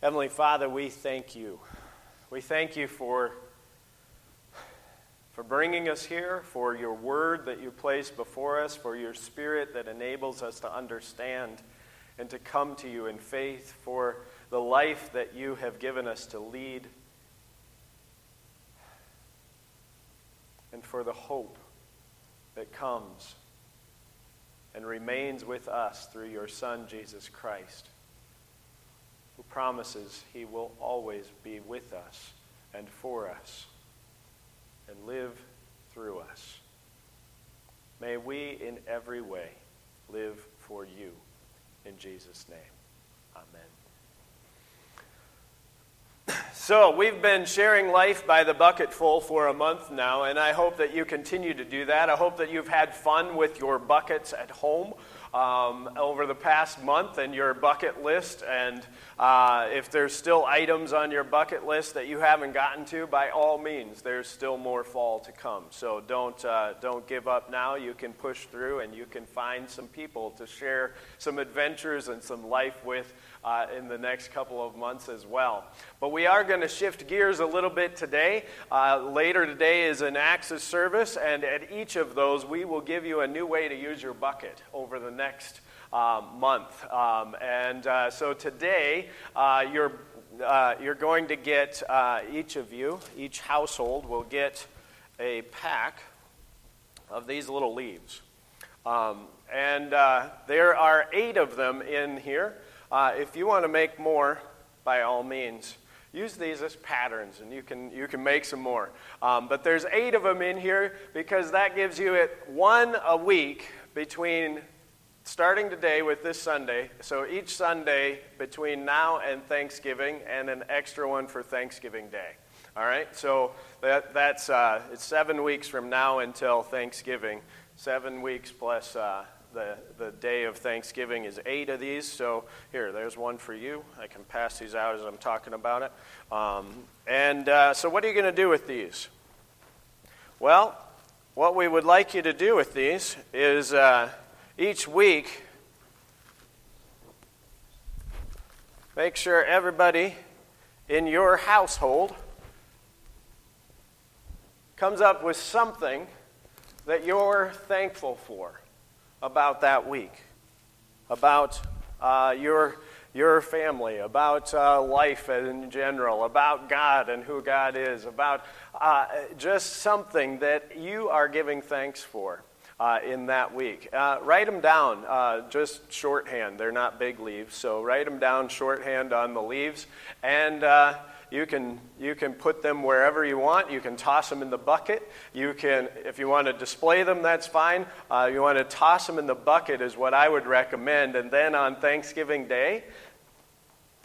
Heavenly Father, we thank you. We thank you for, for bringing us here, for your word that you place before us, for your spirit that enables us to understand and to come to you in faith, for the life that you have given us to lead, and for the hope that comes and remains with us through your Son, Jesus Christ promises he will always be with us and for us and live through us. May we in every way live for you. In Jesus' name, amen. So, we've been sharing life by the bucketful for a month now, and I hope that you continue to do that. I hope that you've had fun with your buckets at home um, over the past month and your bucket list. And uh, if there's still items on your bucket list that you haven't gotten to, by all means, there's still more fall to come. So don't, uh, don't give up now. You can push through and you can find some people to share some adventures and some life with uh, in the next couple of months as well. But we are going to shift gears a little bit today. Uh, later today is an Axis service, and at each of those, we will give you a new way to use your bucket over the next uh, month. Um, and uh, so today, uh, you're, uh, you're going to get, each of you, each household will get a pack of these little leaves. Um, and there are eight of them in here. Uh, if you want to make more, by all means, use these as patterns and you can, you can make some more. Um, but there's eight of them in here because that gives you it one a week between starting today with this Sunday. So each Sunday between now and Thanksgiving and an extra one for Thanksgiving Day. All right, so that, that's uh, it's seven weeks from now until Thanksgiving. Seven weeks plus uh, the, the day of Thanksgiving is eight of these. So here, there's one for you. I can pass these out as I'm talking about it. Um, and uh, so, what are you going to do with these? Well, what we would like you to do with these is uh, each week make sure everybody in your household comes up with something that you're thankful for about that week, about uh, your, your family, about uh, life in general, about God and who God is, about uh, just something that you are giving thanks for. Uh, in that week. Uh, write them down, uh, just shorthand. They're not big leaves, so write them down shorthand on the leaves. And you can, you can put them wherever you want. You can toss them in the bucket. You can, if you want to display them, that's fine. Uh, you want to toss them in the bucket, is what I would recommend. And then on Thanksgiving Day,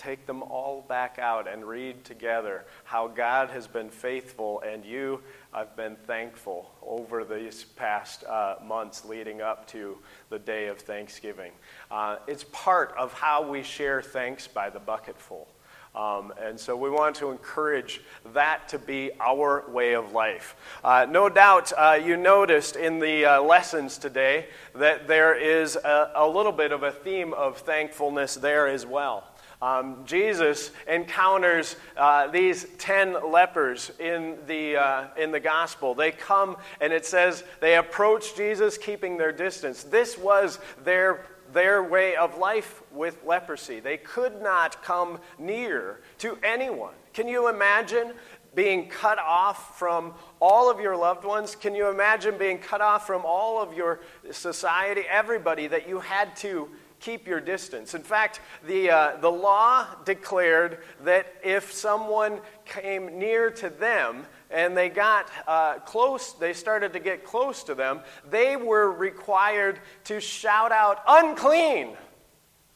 take them all back out and read together how God has been faithful and you have been thankful over these past uh, months leading up to the day of Thanksgiving. Uh, it's part of how we share thanks by the bucketful. Um, and so we want to encourage that to be our way of life. Uh, no doubt uh, you noticed in the uh, lessons today that there is a, a, little bit of a theme of thankfulness there as well. Um, Jesus encounters uh, these ten lepers in the, uh, in the gospel. They come and it says they approach Jesus keeping their distance. This was their their way of life with leprosy. They could not come near to anyone. Can you imagine being cut off from all of your loved ones? Can you imagine being cut off from all of your society, everybody that you had to keep your distance? In fact, the, uh, the law declared that if someone came near to them, and they got uh, close, they started to get close to them, they were required to shout out, unclean,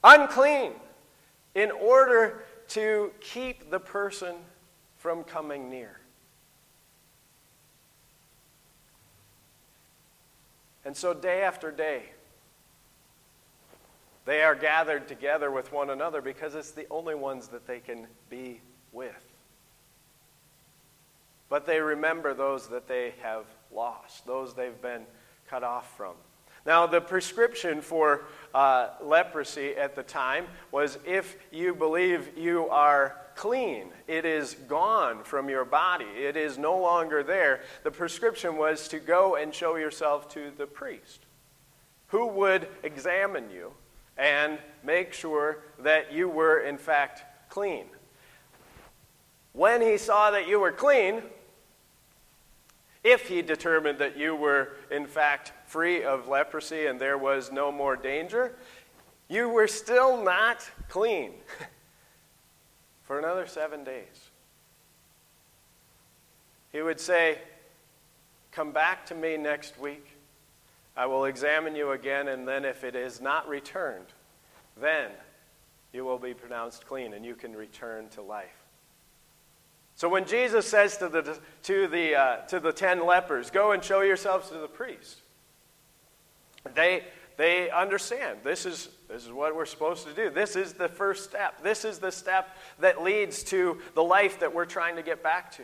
unclean, in order to keep the person from coming near. And so, day after day, they are gathered together with one another because it's the only ones that they can be with but they remember those that they have lost, those they've been cut off from. Now, the prescription for uh, leprosy at the time was if you believe you are clean, it is gone from your body, it is no longer there. The prescription was to go and show yourself to the priest, who would examine you and make sure that you were, in fact, clean. When he saw that you were clean, if he determined that you were, in fact, free of leprosy and there was no more danger, you were still not clean for another seven days. He would say, Come back to me next week. I will examine you again, and then if it is not returned, then you will be pronounced clean and you can return to life. So when Jesus says to the, to the, uh, to the ten lepers, Go and show yourselves to the priest, they, they understand this is, this is what we're supposed to do. This is the first step. This is the step that leads to the life that we're trying to get back to.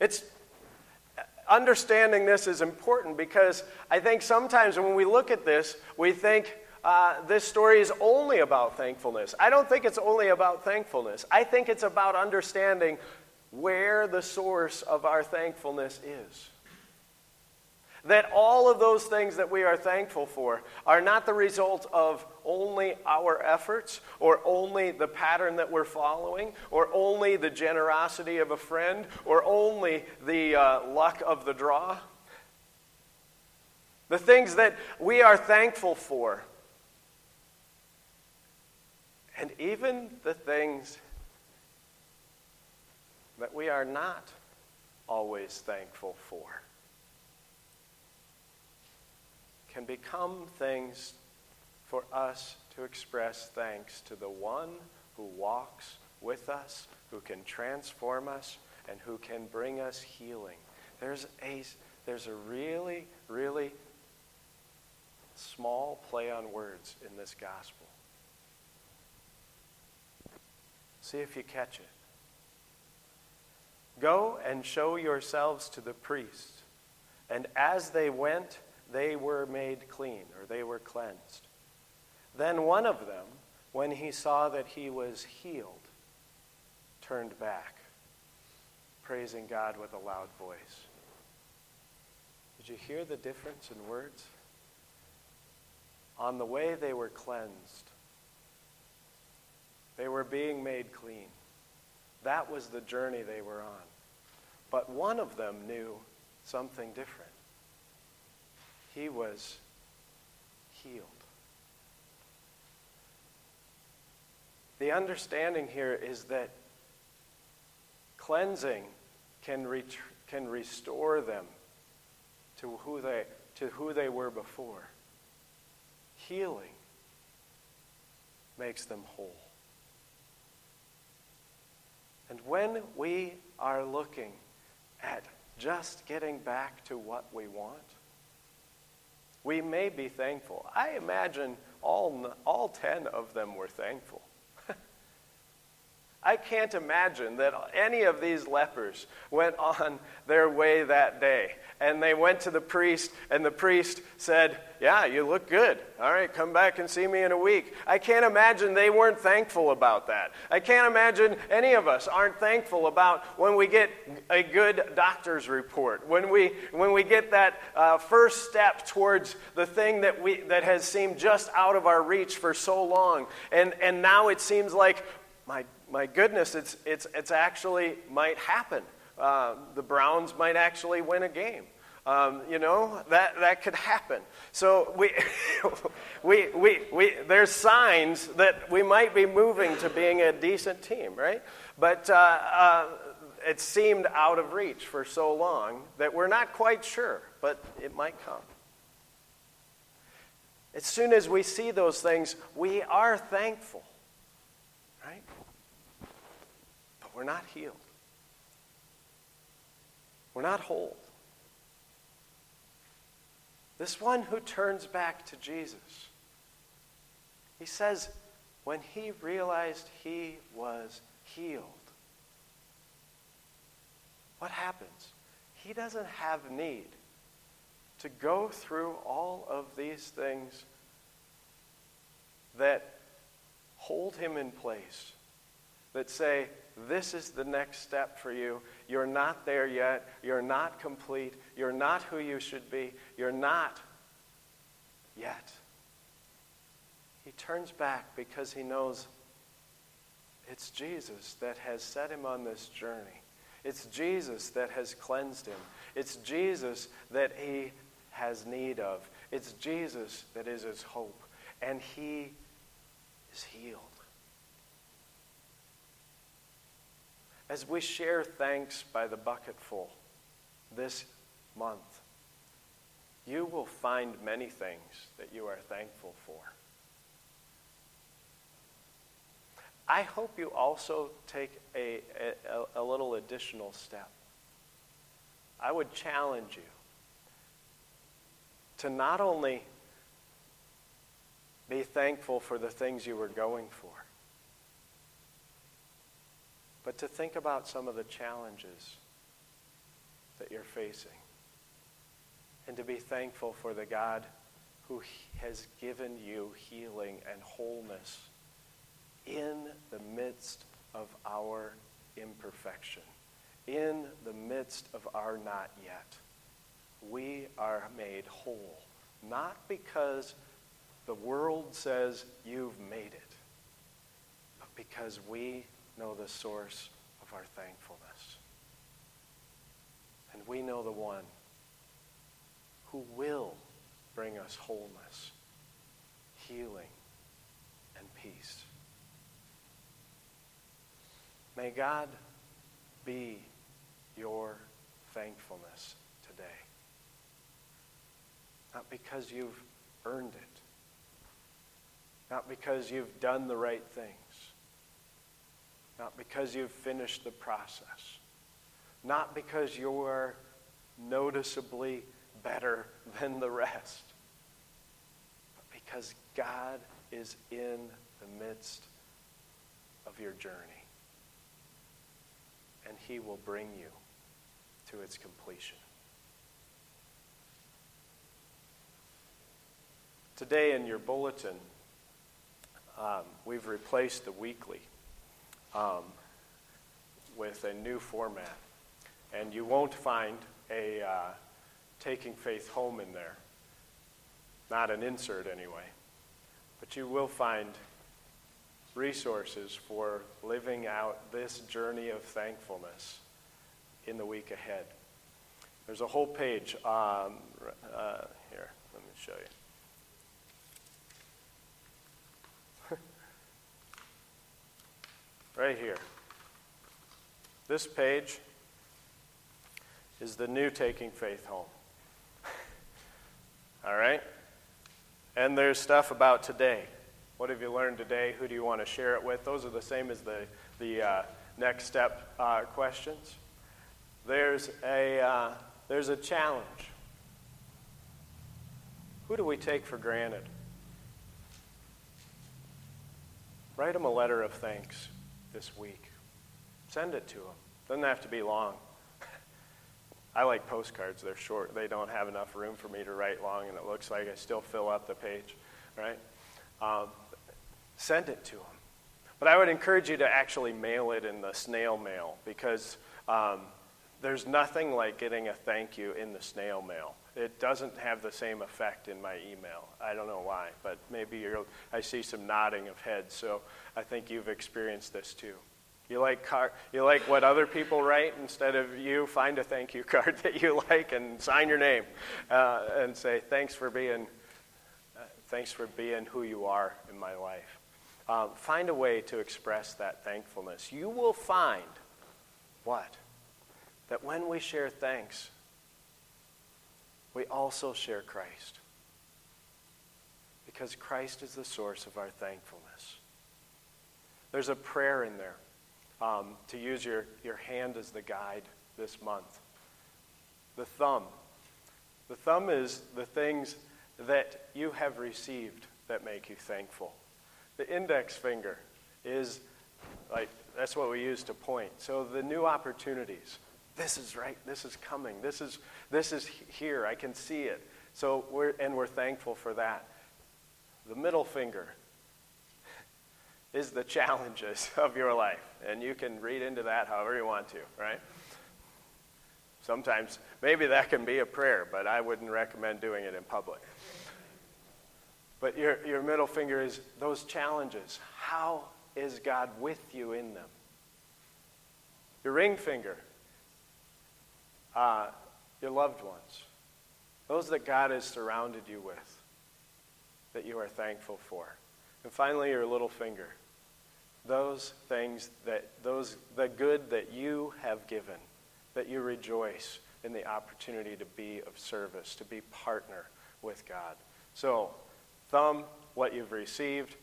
It's understanding this is important because I think sometimes when we look at this, we think uh, this story is only about thankfulness. I don't think it's only about thankfulness. I think it's about understanding where the source of our thankfulness is. That all of those things that we are thankful for are not the result of only our efforts or only the pattern that we're following or only the generosity of a friend or only the uh, luck of the draw. The things that we are thankful for and even the things that we are not always thankful for can become things for us to express thanks to the one who walks with us, who can transform us, and who can bring us healing. There's a, there's a really, really small play on words in this gospel. See if you catch it. Go and show yourselves to the priest. And as they went, they were made clean, or they were cleansed. Then one of them, when he saw that he was healed, turned back, praising God with a loud voice. Did you hear the difference in words? On the way they were cleansed, were being made clean. That was the journey they were on. But one of them knew something different. He was healed. The understanding here is that cleansing can, ret- can restore them to who, they, to who they were before. Healing makes them whole. And when we are looking at just getting back to what we want, we may be thankful. I imagine all, all 10 of them were thankful. I can't imagine that any of these lepers went on their way that day. And they went to the priest, and the priest said, Yeah, you look good. All right, come back and see me in a week. I can't imagine they weren't thankful about that. I can't imagine any of us aren't thankful about when we get a good doctor's report, when we, when we get that uh, first step towards the thing that, we, that has seemed just out of our reach for so long. And, and now it seems like, my my goodness, it's, it's, it's actually might happen. Uh, the Browns might actually win a game. Um, you know, that, that could happen. So we, we, we, we, there's signs that we might be moving to being a decent team, right? But uh, uh, it seemed out of reach for so long that we're not quite sure, but it might come. As soon as we see those things, we are thankful. We're not healed. We're not whole. This one who turns back to Jesus, he says, when he realized he was healed, what happens? He doesn't have need to go through all of these things that hold him in place, that say, this is the next step for you. You're not there yet. You're not complete. You're not who you should be. You're not yet. He turns back because he knows it's Jesus that has set him on this journey. It's Jesus that has cleansed him. It's Jesus that he has need of. It's Jesus that is his hope. And he is healed. As we share thanks by the bucketful this month, you will find many things that you are thankful for. I hope you also take a, a, a, little additional step. I would challenge you to not only be thankful for the things you were going for, but to think about some of the challenges that you're facing. And to be thankful for the God who has given you healing and wholeness in the midst of our imperfection, in the midst of our not yet. We are made whole, not because the world says you've made it, but because we know the source of our thankfulness. And we know the one who will bring us wholeness, healing, and peace. May God be your thankfulness today. Not because you've earned it, not because you've done the right things, not because you've finished the process, not because you're noticeably better than the rest, but because God is in the midst of your journey. And he will bring you to its completion. Today in your bulletin, um, we've replaced the weekly um, with a new format. And you won't find a uh, Taking Faith Home in there. Not an insert, anyway. But you will find resources for living out this journey of thankfulness in the week ahead. There's a whole page. Um, uh, here, let me show you. Right here. This page is the new Taking Faith Home. All right? And there's stuff about today. What have you learned today? Who do you want to share it with? Those are the same as the, the uh, next step uh, questions. There's a, uh, there's a challenge. Who do we take for granted? Write them a letter of thanks this week. Send it to them. Doesn't have to be long. I like postcards. They're short. They don't have enough room for me to write long, and it looks like I still fill up the page, right? Um, send it to them. But I would encourage you to actually mail it in the snail mail because um, there's nothing like getting a thank you in the snail mail. It doesn't have the same effect in my email. I don't know why, but maybe I see some nodding of heads, so I think you've experienced this too. You like, car, you like what other people write instead of you find a thank you card that you like and sign your name uh, and say thanks for being uh, thanks for being who you are in my life. Um, find a way to express that thankfulness. You will find what? That when we share thanks, we also share Christ. Because Christ is the source of our thankfulness. There's a prayer in there um, to use your, your hand as the guide this month. The thumb. The thumb is the things that you have received that make you thankful. The index finger is like, that's what we use to point. So the new opportunities This is right. This is coming. This is, this is here. I can see it. So we're, and we're thankful for that. The middle finger is the challenges of your life. And you can read into that however you want to, right? Sometimes, maybe that can be a prayer, but I wouldn't recommend doing it in public. But your, your middle finger is those challenges. How is God with you in them? Your ring finger, uh, your loved ones, those that God has surrounded you with, that you are thankful for. And finally, your little finger, those things that, those, the good that you have given, that you rejoice in the opportunity to be of service, to be partner with God. So, thumb, what you've received,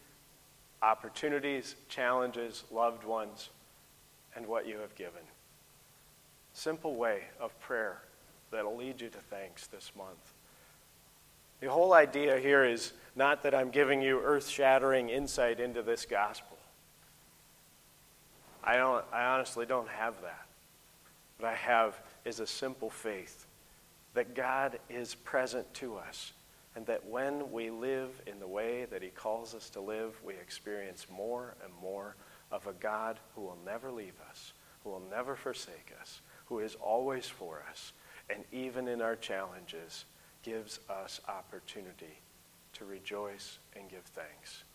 opportunities, challenges, loved ones, and what you have given. Simple way of prayer that'll lead you to thanks this month. The whole idea here is not that I'm giving you earth shattering insight into this gospel. I, don't, I honestly don't have that. What I have is a simple faith that God is present to us, and that when we live in the way that He calls us to live, we experience more and more of a God who will never leave us, who will never forsake us, who is always for us, and even in our challenges, gives us opportunity to rejoice and give thanks.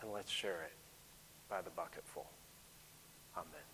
And let's share it by the bucketful. Amen.